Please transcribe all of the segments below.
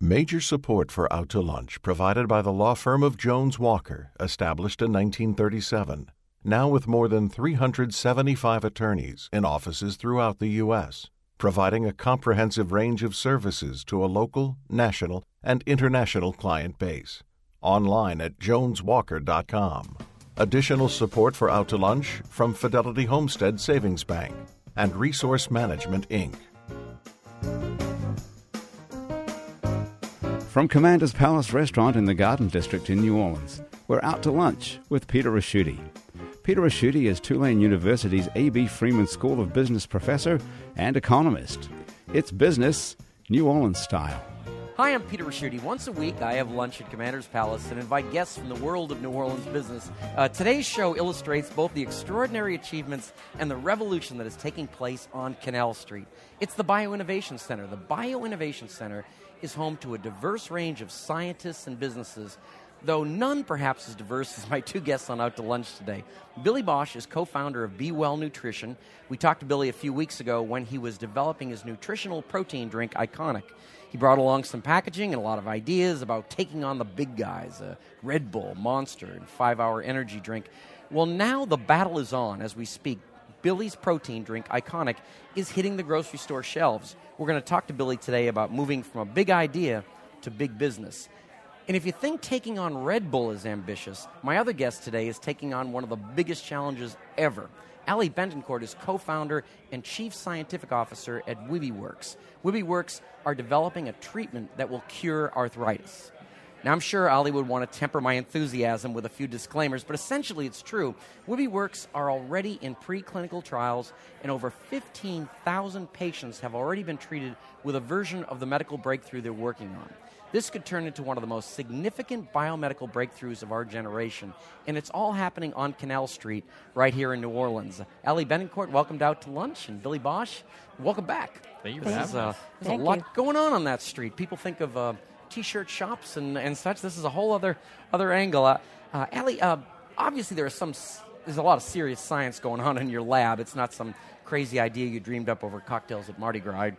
Major support for Out to Lunch provided by the law firm of Jones Walker, established in 1937, now with more than 375 attorneys in offices throughout the U.S., providing a comprehensive range of services to a local, national, and international client base. Online at joneswalker.com. Additional support for Out to Lunch from Fidelity Homestead Savings Bank and Resource Management, Inc. From Commander's Palace Restaurant in the Garden District in New Orleans, we're out to lunch with Peter Ricchiuti. Peter Ricchiuti is Tulane University's A.B. Freeman School of Business professor and economist. It's business, New Orleans style. Hi, I'm Peter Ricchiuti. Once a week, I have lunch at Commander's Palace and invite guests from the world of New Orleans business. Uh, today's show illustrates both the extraordinary achievements and the revolution that is taking place on Canal Street. It's the Bioinnovation Center. The Bioinnovation Center is home to a diverse range of scientists and businesses, though none perhaps as diverse as my two guests on Out to Lunch today. Billy Bosch is co founder of Be Well Nutrition. We talked to Billy a few weeks ago when he was developing his nutritional protein drink, Iconic. He brought along some packaging and a lot of ideas about taking on the big guys uh, Red Bull, Monster, and five hour energy drink. Well, now the battle is on as we speak. Billy's protein drink, Iconic, is hitting the grocery store shelves. We're going to talk to Billy today about moving from a big idea to big business. And if you think taking on Red Bull is ambitious, my other guest today is taking on one of the biggest challenges ever. Ali Betancourt is co founder and chief scientific officer at WibiWorks. WibiWorks are developing a treatment that will cure arthritis. Now, I'm sure Ali would want to temper my enthusiasm with a few disclaimers, but essentially it's true. WibiWorks are already in preclinical trials, and over 15,000 patients have already been treated with a version of the medical breakthrough they're working on. This could turn into one of the most significant biomedical breakthroughs of our generation, and it's all happening on Canal Street right here in New Orleans. Ali Betancourt, welcomed out to lunch, and Billy Bosch, welcome back. Thank you for having us. There's Thank a lot you. going on on that street. People think of uh, t-shirt shops and, and such. This is a whole other other angle. Uh, uh, Ali, uh, obviously there is some s- there's a lot of serious science going on in your lab. It's not some crazy idea you dreamed up over cocktails at Mardi Gras.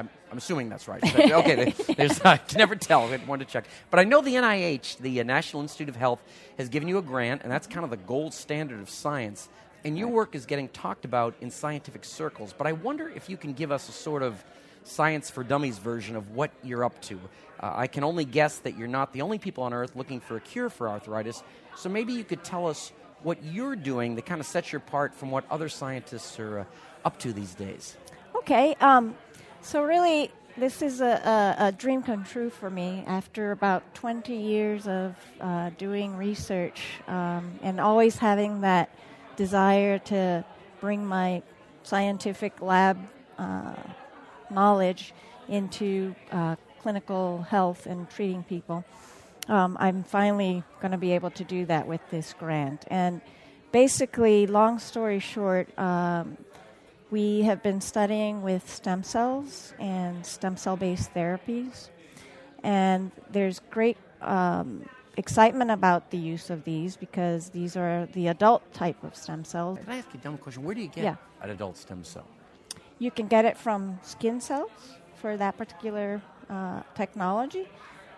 I- I'm, I'm assuming that's right. But, okay, there's, I can never tell. I wanted to check. But I know the NIH, the uh, National Institute of Health, has given you a grant, and that's kind of the gold standard of science. And your work is getting talked about in scientific circles. But I wonder if you can give us a sort of science for dummies version of what you're up to. Uh, I can only guess that you're not the only people on earth looking for a cure for arthritis. So maybe you could tell us what you're doing that kind of sets you apart from what other scientists are uh, up to these days. Okay, um, so really, this is a, a, a dream come true for me after about 20 years of uh, doing research um, and always having that desire to bring my scientific lab uh, knowledge into uh, clinical health and treating people. Um, I'm finally going to be able to do that with this grant. And basically, long story short, um, we have been studying with stem cells and stem cell based therapies. And there's great um, excitement about the use of these because these are the adult type of stem cells. Can I ask you a dumb question? Where do you get Yeah. an adult stem cell? You can get it from skin cells for that particular uh, technology.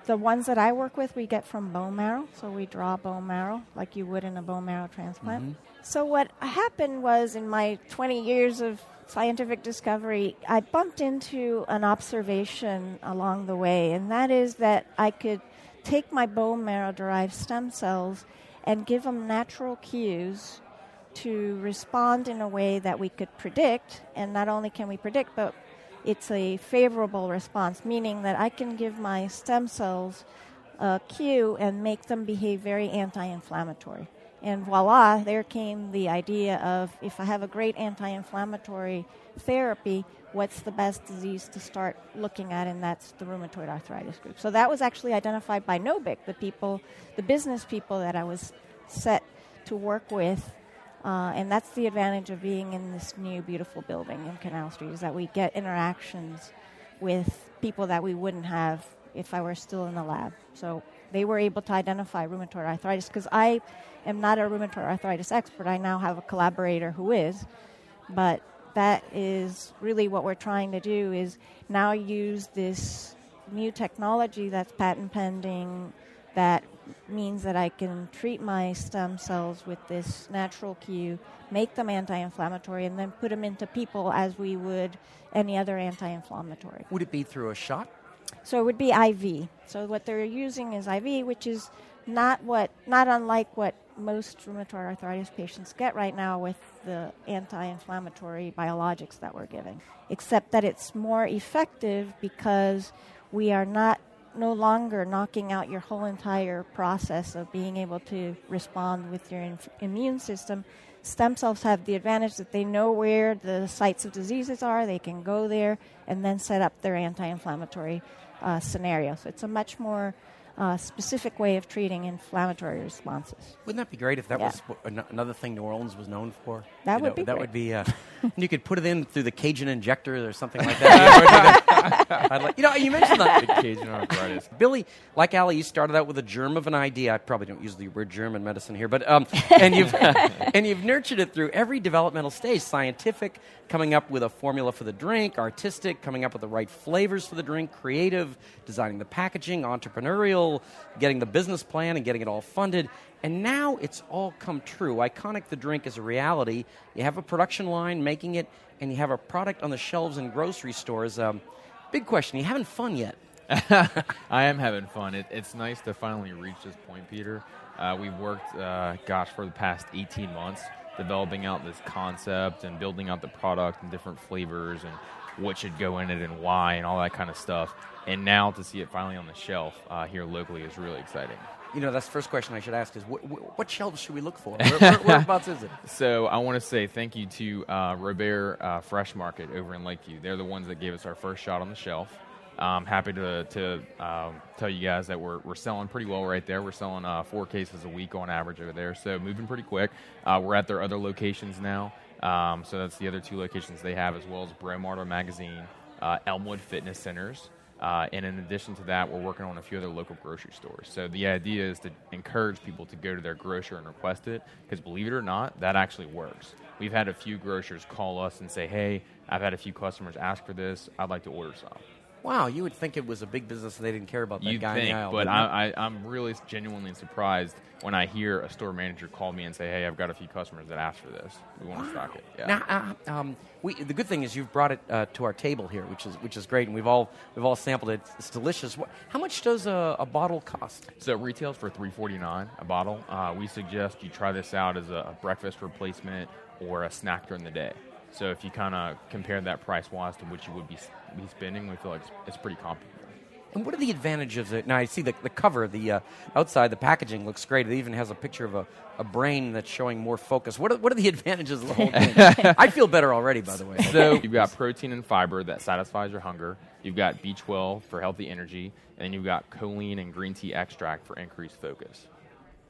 The ones that I work with, we get from bone marrow. So we draw bone marrow like you would in a bone marrow transplant. Mm-hmm. So what happened was in my 20 years of scientific discovery, I bumped into an observation along the way, and that is that I could take my bone marrow derived stem cells and give them natural cues to respond in a way that we could predict. And not only can we predict, but it's a favorable response, meaning that I can give my stem cells a cue and make them behave very anti inflammatory. And voila, there came the idea of if I have a great anti inflammatory therapy, what's the best disease to start looking at? And that's the rheumatoid arthritis group. So that was actually identified by NOBIC, the people, the business people that I was set to work with uh, and that's the advantage of being in this new, beautiful building in Canal Street is that we get interactions with people that we wouldn't have if I were still in the lab. So they were able to identify rheumatoid arthritis because I am not a rheumatoid arthritis expert. I now have a collaborator who is, but that is really what we're trying to do is now use this new technology that's patent pending that means that I can treat my stem cells with this natural cue, make them anti inflammatory, and then put them into people as we would any other anti inflammatory. Would it be through a shot? So it would be IV. So what they're using is IV, which is not what not unlike what most rheumatoid arthritis patients get right now with the anti-inflammatory biologics that we're giving except that it's more effective because we are not no longer knocking out your whole entire process of being able to respond with your inf- immune system stem cells have the advantage that they know where the sites of diseases are they can go there and then set up their anti-inflammatory uh, scenario so it's a much more uh, specific way of treating inflammatory responses. Wouldn't that be great if that yeah. was another thing New Orleans was known for? That you would know, be that great. would be. Uh, you could put it in through the Cajun injector or something like that. you, like, you know, you mentioned that Cajun arthritis. Billy, like Ali, you started out with a germ of an idea. I probably don't use the word germ in medicine here, but um, and you've and you've nurtured it through every developmental stage: scientific, coming up with a formula for the drink; artistic, coming up with the right flavors for the drink; creative, designing the packaging; entrepreneurial, getting the business plan and getting it all funded. And now it's all come true. Iconic the drink is a reality. You have a production line making it, and you have a product on the shelves in grocery stores. Um, big question: you having fun yet? I am having fun. It, it's nice to finally reach this point, Peter. Uh, we've worked, uh, gosh, for the past 18 months developing out this concept and building out the product and different flavors and what should go in it and why and all that kind of stuff. And now to see it finally on the shelf uh, here locally is really exciting. You know, that's the first question I should ask is what, what shelves should we look for? Where, where, whereabouts is it? So I want to say thank you to uh, Robert uh, Fresh Market over in Lakeview. They're the ones that gave us our first shot on the shelf. I'm happy to, to um, tell you guys that we're, we're selling pretty well right there. We're selling uh, four cases a week on average over there, so moving pretty quick. Uh, we're at their other locations now. Um, so that's the other two locations they have, as well as Bromarter Magazine, uh, Elmwood Fitness Centers. Uh, and in addition to that, we're working on a few other local grocery stores. So the idea is to encourage people to go to their grocer and request it, because believe it or not, that actually works. We've had a few grocers call us and say, hey, I've had a few customers ask for this. I'd like to order some. Wow, you would think it was a big business and they didn't care about that You'd guy think, in the aisle. but I, I, I'm really genuinely surprised when I hear a store manager call me and say, "Hey, I've got a few customers that asked for this. We want to stock it." Yeah. Now, uh, um, we, the good thing is you've brought it uh, to our table here, which is which is great, and we've all we've all sampled it. It's delicious. What, how much does a, a, bottle cost? So it retails for three forty nine a bottle. Uh, we suggest you try this out as a breakfast replacement or a snack during the day. So if you kind of compare that price wise to what you would be be spending, we feel like it's, it's pretty comparable. And what are the advantages of it? Now, I see the, the cover, the uh, outside, the packaging looks great. It even has a picture of a, a brain that's showing more focus. What are, what are the advantages of the whole thing? I feel better already, by the way. So you've got protein and fiber that satisfies your hunger. You've got B12 for healthy energy. And then you've got choline and green tea extract for increased focus.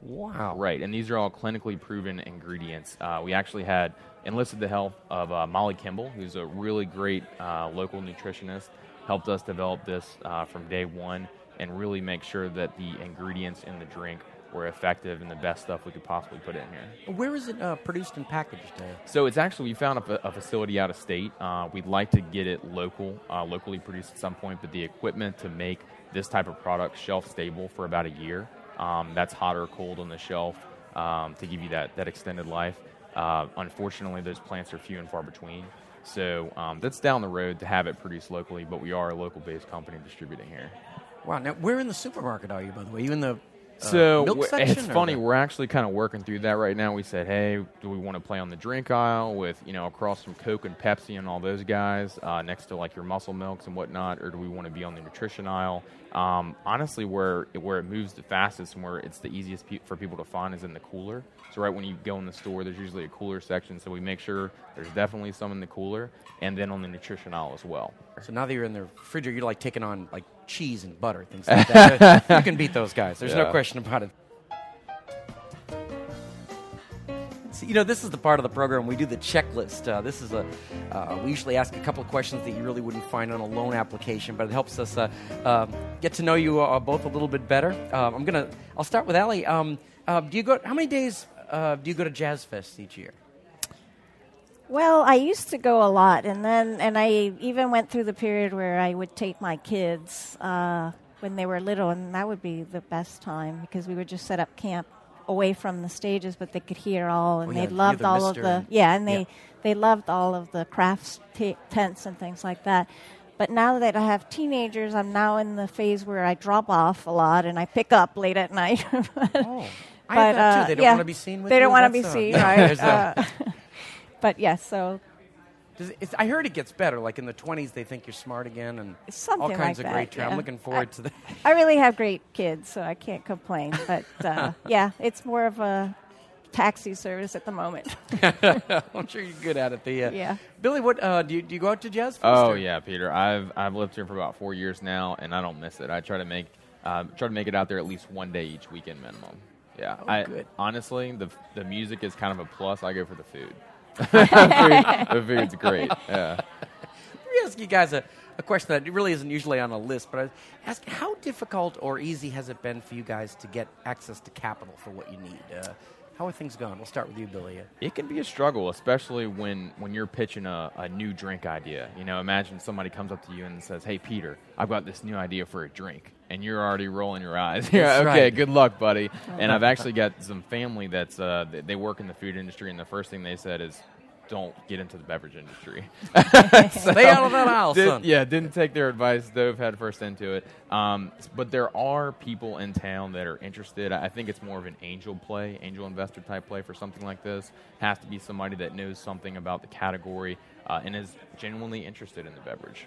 Wow. Right, and these are all clinically proven ingredients. Uh, we actually had enlisted the help of uh, Molly Kimball, who's a really great uh, local nutritionist, helped us develop this uh, from day one and really make sure that the ingredients in the drink were effective and the best stuff we could possibly put in here. Where is it uh, produced and packaged? Uh? So it's actually we found a, a facility out of state. Uh, we'd like to get it local, uh, locally produced at some point, but the equipment to make this type of product shelf stable for about a year. Um, that's hot or cold on the shelf um, to give you that, that extended life. Uh, unfortunately, those plants are few and far between. So um, that's down the road to have it produced locally, but we are a local based company distributing here. Wow. Now, where in the supermarket are you, by the way? You in the so milk section it's funny. We're actually kind of working through that right now. We said, hey, do we want to play on the drink aisle with you know across from Coke and Pepsi and all those guys uh, next to like your muscle milks and whatnot, or do we want to be on the nutrition aisle? Um, honestly, where where it moves the fastest and where it's the easiest pe- for people to find is in the cooler. So right when you go in the store, there's usually a cooler section. So we make sure there's definitely some in the cooler, and then on the nutrition aisle as well. So now that you're in the refrigerator, you're like taking on like cheese and butter, things like that. you can beat those guys. There's no question about it. So, you know, this is the part of the program we do the checklist. Uh, this is a uh, we usually ask a couple of questions that you really wouldn't find on a loan application, but it helps us uh, um get to know you uh, both a little bit better. Um, I'm gonna I'll start with Ali. Um, uh, do you go? How many days uh, do you go to Jazz Fest each year? Well, I used to go a lot, and then and I even went through the period where I would take my kids uh, when they were little, and that would be the best time because we would just set up camp away from the stages, but they could hear all, and Oh, they loved the all of the yeah, and they yeah. they loved all of the crafts t- tents and things like that. But now that I have teenagers, I'm now in the phase where I drop off a lot and I pick up late at night. Oh, I but have that too. uh, They don't yeah, want to be seen with They you. don't want to be seen, yeah, right? Uh, but yes, so Does it- it's, I heard it gets better. Like in the 20s, they think you're smart again, and Something all kinds like of great. that, tra- I'm looking forward I- to that. I really have great kids, so I can't complain. But uh, yeah, it's more of a taxi service at the moment. I'm sure you're good at it. The uh, Yeah. Billy, what uh, do you do? You go out to jazz? Fest, Oh or- yeah, Peter. I've I've lived here for about four years now, and I don't miss it. I try to make um, try to make it out there at least one day each weekend minimum. Yeah, Oh, I, good. honestly, the the music is kind of a plus. I go for the food. The, food the food's great. Yeah. Let me ask you guys a, a question that really isn't usually on a list, but I was asking how difficult or easy has it been for you guys to get access to capital for what you need? Uh, how are things going? We'll start with you, Billy. It can be a struggle, especially when, when you're pitching a, a new drink idea. You know, imagine somebody comes up to you and says, "Hey, Peter, I've got this new idea for a drink," and you're already rolling your eyes. yeah, okay, right. good luck, buddy. and I've actually got some family that's uh, they, they work in the food industry, and the first thing they said is, "Don't get into the beverage industry." Stay out of that aisle, Did- son. yeah, didn't take their advice. Dove had first into it. Um, but there are people in town that are interested. I I think it's more of an angel play, angel investor type play for something like this. Has to be somebody that knows something about the category uh, and is genuinely interested in the beverage.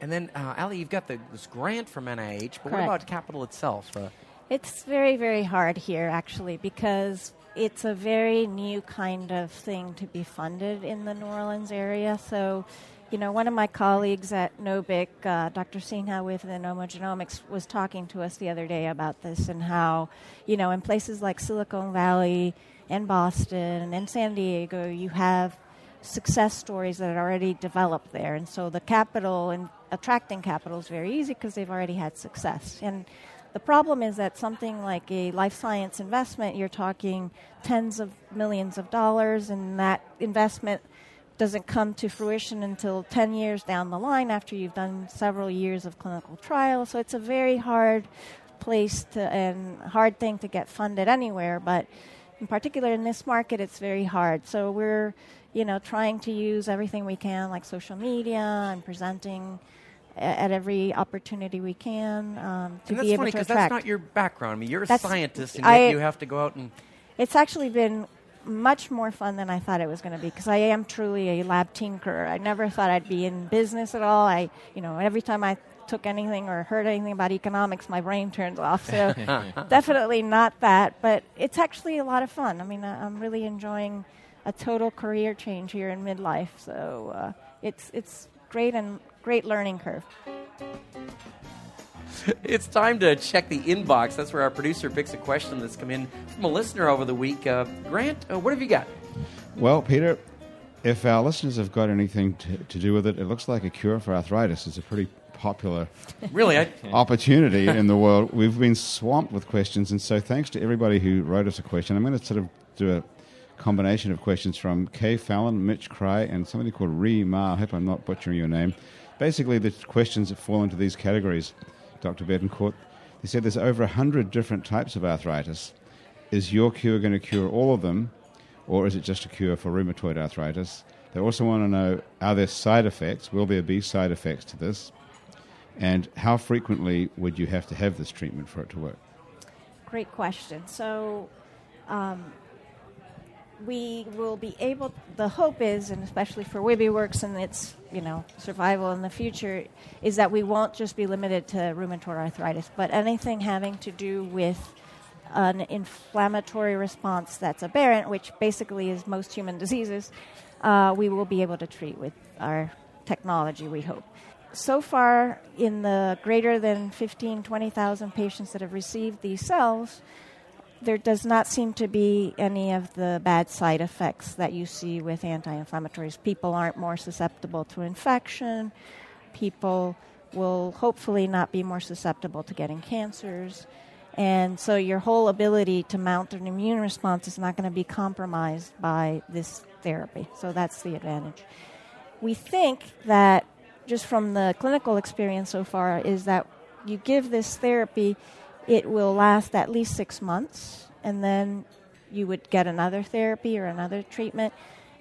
And then, uh, Ali, you've got the, this grant from NIH, but what about capital itself? Uh, It's very, very hard here, actually, because it's a very new kind of thing to be funded in the New Orleans area. So, you know, one of my colleagues at NOBIC, uh, Dr. Sinha with the Genomics, was talking to us the other day about this and how, you know, in places like Silicon Valley and Boston and San Diego, you have success stories that are already developed there. And so the capital and attracting capital is very easy because they've already had success. And the problem is that something like a life science investment, you're talking tens of millions of dollars, and that investment doesn't come to fruition until 10 years down the line after you've done several years of clinical trials. So it's a very hard place to and hard thing to get funded anywhere, but in particular in this market it's very hard. So we're, you know, trying to use everything we can like social media and presenting at every opportunity we can um, to and be able funny to because attract. that's not your background. I mean, you're a That's- scientist, and I- yet you have to go out and. It's actually been much more fun than I thought it was going to be because I am truly a lab tinkerer. I never thought I'd be in business at all. I, you know, every time I took anything or heard anything about economics, my brain turns off. So definitely not that, but it's actually a lot of fun. I mean, I'm really enjoying a total career change here in midlife. So uh, it's it's great and great learning curve. It's time to check the inbox. That's where our producer picks a question that's come in from a listener over the week. Uh, Grant, uh, what have you got? Well, Peter, if our listeners have got anything to, to do with it, it looks like a cure for arthritis is a pretty popular Really, I, opportunity in the world. We've been swamped with questions, and so thanks to everybody who wrote us a question. I'm going to sort of do a combination of questions from Kay Fallon, Mitch Cry, and somebody called Ree Ma. I hope I'm not butchering your name. Basically, the questions that fall into these categories, Dr. Betancourt. They said there's over 100 different types of arthritis. Is your cure going to cure all of them, or is it just a cure for rheumatoid arthritis? They also want to know are there side effects? Will there be side effects to this? And how frequently would you have to have this treatment for it to work? Great question. So, um, we will be able. The hope is, and especially for WibiWorks and its you know survival in the future, is that we won't just be limited to rheumatoid arthritis, but anything having to do with an inflammatory response that's aberrant, which basically is most human diseases, uh, we will be able to treat with our technology. We hope. So far, in the greater than 15, 20,000 patients that have received these cells, there does not seem to be any of the bad side effects that you see with anti inflammatories. People aren't more susceptible to infection. People will hopefully not be more susceptible to getting cancers. And so your whole ability to mount an immune response is not going to be compromised by this therapy. So that's the advantage. We think that just from the clinical experience so far is that you give this therapy, it will last at least six months, and then you would get another therapy or another treatment.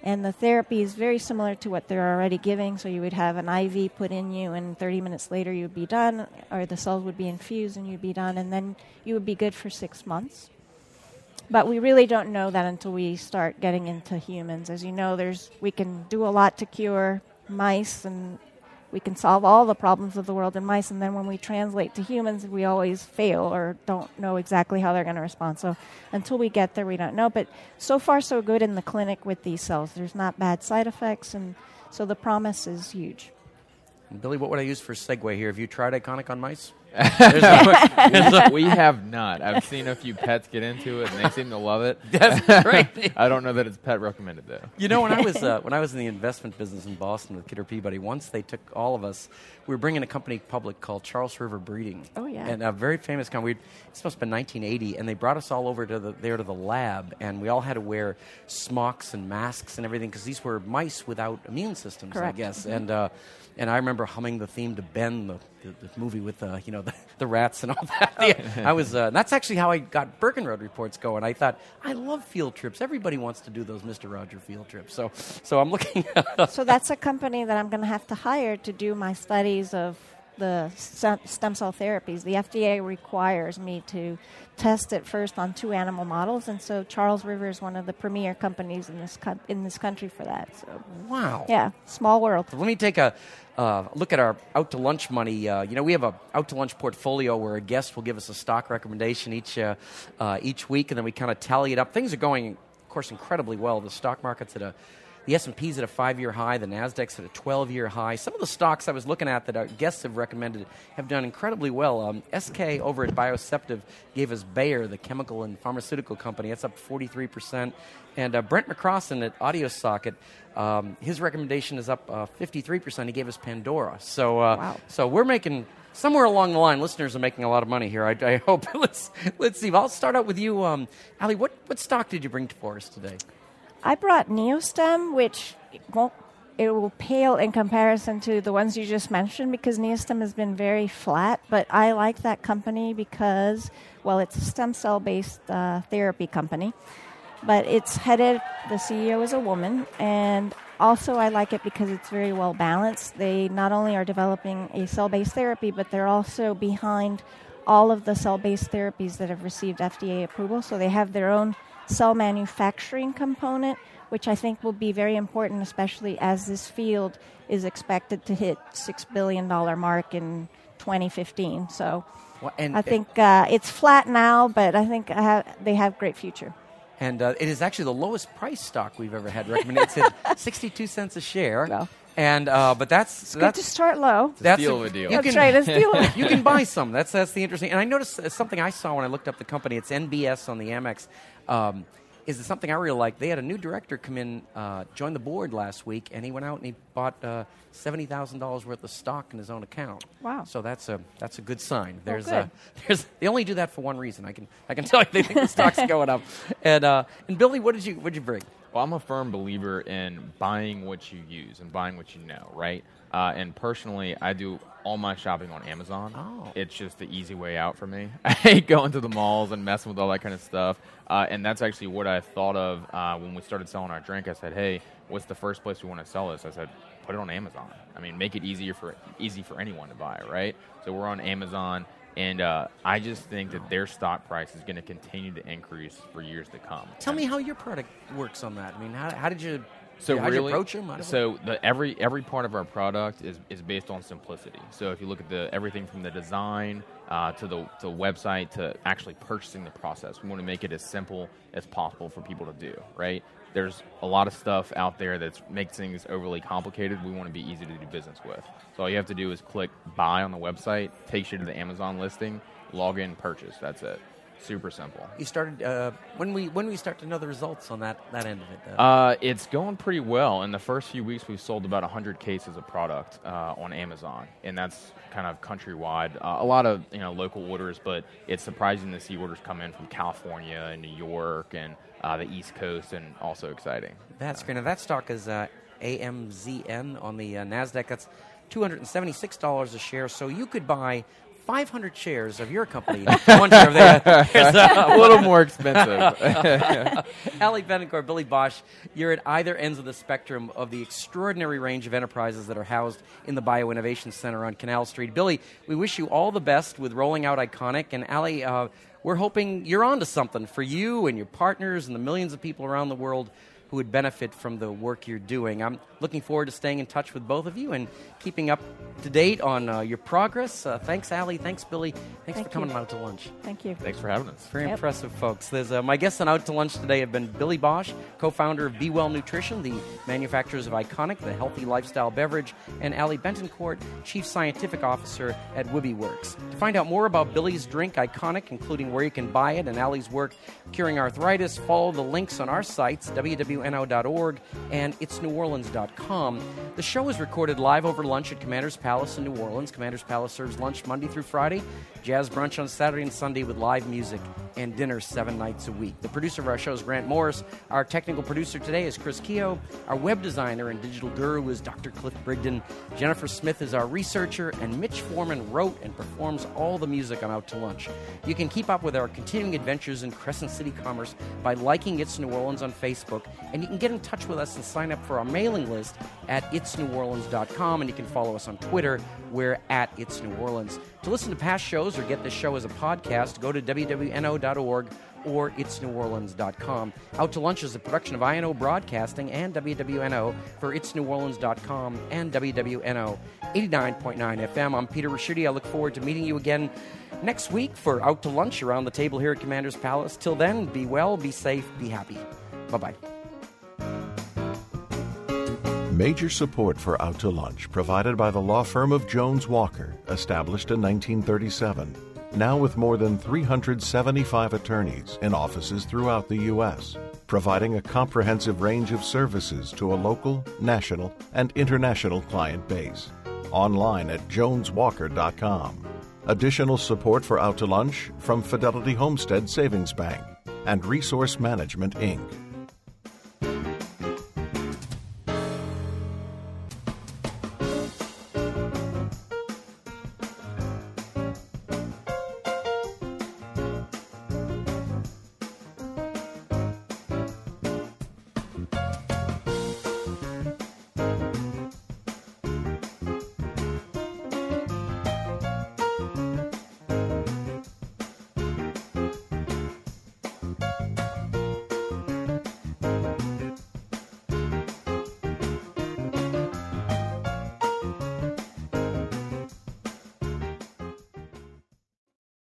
And the therapy is very similar to what they're already giving. So you would have an IV put in you, and 30 minutes later you'd be done, or the cells would be infused and you'd be done, and then you would be good for six months. But we really don't know that until we start getting into humans. As you know, there's we can do a lot to cure mice and we can solve all the problems of the world in mice, and then when we translate to humans, we always fail or don't know exactly how they're going to respond. So until we get there, we don't know. But so far, so good in the clinic with these cells. There's not bad side effects, and so the promise is huge. Billy, what would I use for segue here? Have you tried Iconic on mice? we have not. I've seen a few pets get into it, and they seem to love it. That's great. I don't know that it's pet recommended though. You know, when I was uh, when I was in the investment business in Boston with Kidder Peabody, once they took all of us. We were bringing a company public called Charles River Breeding. Oh, yeah. and a very famous company. It's supposed to be 1980, and they brought us all over to the there to the lab, and we all had to wear smocks and masks and everything because these were mice without immune systems, Correct. I guess. And uh, and I remember humming the theme to Ben, the, the, the movie with uh, you know the, the rats and all that. Yeah, I was. Uh, that's actually how I got Bergen Road reports going. I thought I love field trips. Everybody wants to do those Mister Roger field trips. So so I'm looking. so that's a company that I'm going to have to hire to do my studies of the stem cell therapies. The FDA requires me to test it first on two animal models, and so Charles River is one of the premier companies in this co- in this country for that. So wow. yeah, small world. Let me take a uh, look at our out to lunch money. Uh, you know, we have a out to lunch portfolio where a guest will give us a stock recommendation each uh, uh each week, and then we kind of tally it up. Things are going, of course, incredibly well. The stock market's at a the S&P's at a five-year high. The Nasdaq's at a 12-year high. Some of the stocks I was looking at that our guests have recommended have done incredibly well. Um, SK over at Bioceptive gave us Bayer, the chemical and pharmaceutical company. That's up 43%. And uh, Brent McCrossin at Audio Socket, um, his recommendation is up uh, 53%. He gave us Pandora. So, uh, Wow. so we're making somewhere along the line. Listeners are making a lot of money here. I, I hope. let's let's see. I'll start out with you, um, Ali. What what stock did you bring for us today? I brought Neostem, which won't it will pale in comparison to the ones you just mentioned because Neostem has been very flat. But I like that company because, well, it's a stem cell based uh, therapy company, but it's headed. The CEO is a woman, and also I like it because it's very well balanced. They not only are developing a cell based therapy, but they're also behind all of the cell based therapies that have received FDA approval. So they have their own cell manufacturing component, which I think will be very important, especially as this field is expected to hit $6 billion mark in 2015. So Well, and I think uh, it's flat now, but I think I have, they have great future. And uh, it is actually the lowest price stock we've ever had recommended. It's at 62 cents a share. Well. and uh, but that's It's good that's to start low. that's steal of a deal. You That's can, right, it's deal. you can buy some. That's that's the interesting. And I noticed uh, something I saw when I looked up the company. It's NBS on the Amex. Um, is it something I really like? They had a new director come in, uh, join the board last week, and he went out and he bought uh, seventy thousand dollars worth of stock in his own account. Wow. So that's a that's a good sign. There's good. Uh, there's they only do that for one reason. I can I can tell you they think the stock's going up. And uh, and Billy, what did you what did you bring? Well, I'm a firm believer in buying what you use and buying what you know, right? Uh, and personally, I do all my shopping on Amazon. Oh. It's just the easy way out for me. I hate going to the malls and messing with all that kind of stuff. Uh, and that's actually what I thought of uh, when we started selling our drink. I said, "Hey, what's the first place we want to sell this?" I said, "Put it on Amazon. I mean, make it easier for easy for anyone to buy, right?" So we're on Amazon. And uh, I just think that their stock price is going to continue to increase for years to come. Tell And- me how your product works on that. I mean, how, how did you so did really, approach them? So the every every part of our product is, is based on simplicity. So if you look at the everything from the design uh, to the to the website to actually purchasing the process, we want to make it as simple as possible for people to do. Right? There's a lot of stuff out there that makes things overly complicated. We want to be easy to do business with. So all you have to do is click buy on the website, takes you to the Amazon listing, log in, purchase. That's it. Super simple. You started uh, when we when we start to know the results on that that end of it. Though. Uh, it's going pretty well. In the first few weeks, we've sold about 100 cases of product uh, on Amazon, and that's kind of countrywide. Uh, a lot of you know local orders, but it's surprising to see orders come in from California and New York and uh, the East Coast, and also exciting. That's great. Now that stock is uh, AMZN on the uh, Nasdaq. That's two hundred and seventy-six dollars a share. So you could buy 500 shares of your company. One share of theirs. a little more expensive. Ali Betancourt, Billy Bosch, you're at either ends of the spectrum of the extraordinary range of enterprises that are housed in the Bioinnovation Center on Canal Street. Billy, we wish you all the best with rolling out Iconic. And Ali, uh, we're hoping you're onto something for you and your partners and the millions of people around the world who would benefit from the work you're doing. I'm looking forward to staying in touch with both of you and keeping up to date on uh, your progress. Uh, thanks, Ali. Thanks, Billy. Thanks Thank for coming you. out to lunch. Thank you. Thanks for having us. Very Yep. impressive, folks. There's uh, my guests on Out to Lunch today have been Billy Bosch, co-founder of Be Well Nutrition, the manufacturers of Iconic, the healthy lifestyle beverage, and Ali Betancourt, chief scientific officer at WibiWorks. To find out more about Billy's drink Iconic, including where you can buy it and Ali's work curing arthritis, follow the links on our sites wwno.org and itsneworleans.com. The show is recorded live over lunch at Commander's Palace in New Orleans. Commander's Palace serves lunch Monday through Friday, jazz brunch on Saturday and Sunday with live music, and dinner seven nights a week. The producer of our show is Grant Morris. Our technical producer today is Chris Keogh. Our web designer and digital guru is Dr. Cliff Brigden. Jennifer Smith is our researcher, and Mitch Foreman wrote and performs all the music on Out to Lunch. You can keep up with our continuing adventures in Crescent City commerce by liking It's New Orleans on Facebook, and you can get in touch with us and sign up for our mailing list at itsneworleans.com, and you can follow us on Twitter. We're at It's New Orleans. To listen to past shows or get this show as a podcast, go to wwno.org or itsneworleans.com. Out to Lunch is a production of INO Broadcasting and WWNO for itsneworleans.com and WWNO 89.9 FM. I'm Peter Ricchiuti. I look forward to meeting you again next week for Out to Lunch around the table here at Commander's Palace. Till then, be well, be safe, be happy. Bye bye. Major support for Out to Lunch provided by the law firm of Jones Walker, established in 1937. Now with more than 375 attorneys in offices throughout the U.S., providing a comprehensive range of services to a local, national, and international client base. Online at joneswalker.com. Additional support for Out to Lunch from Fidelity Homestead Savings Bank and Resource Management, Inc.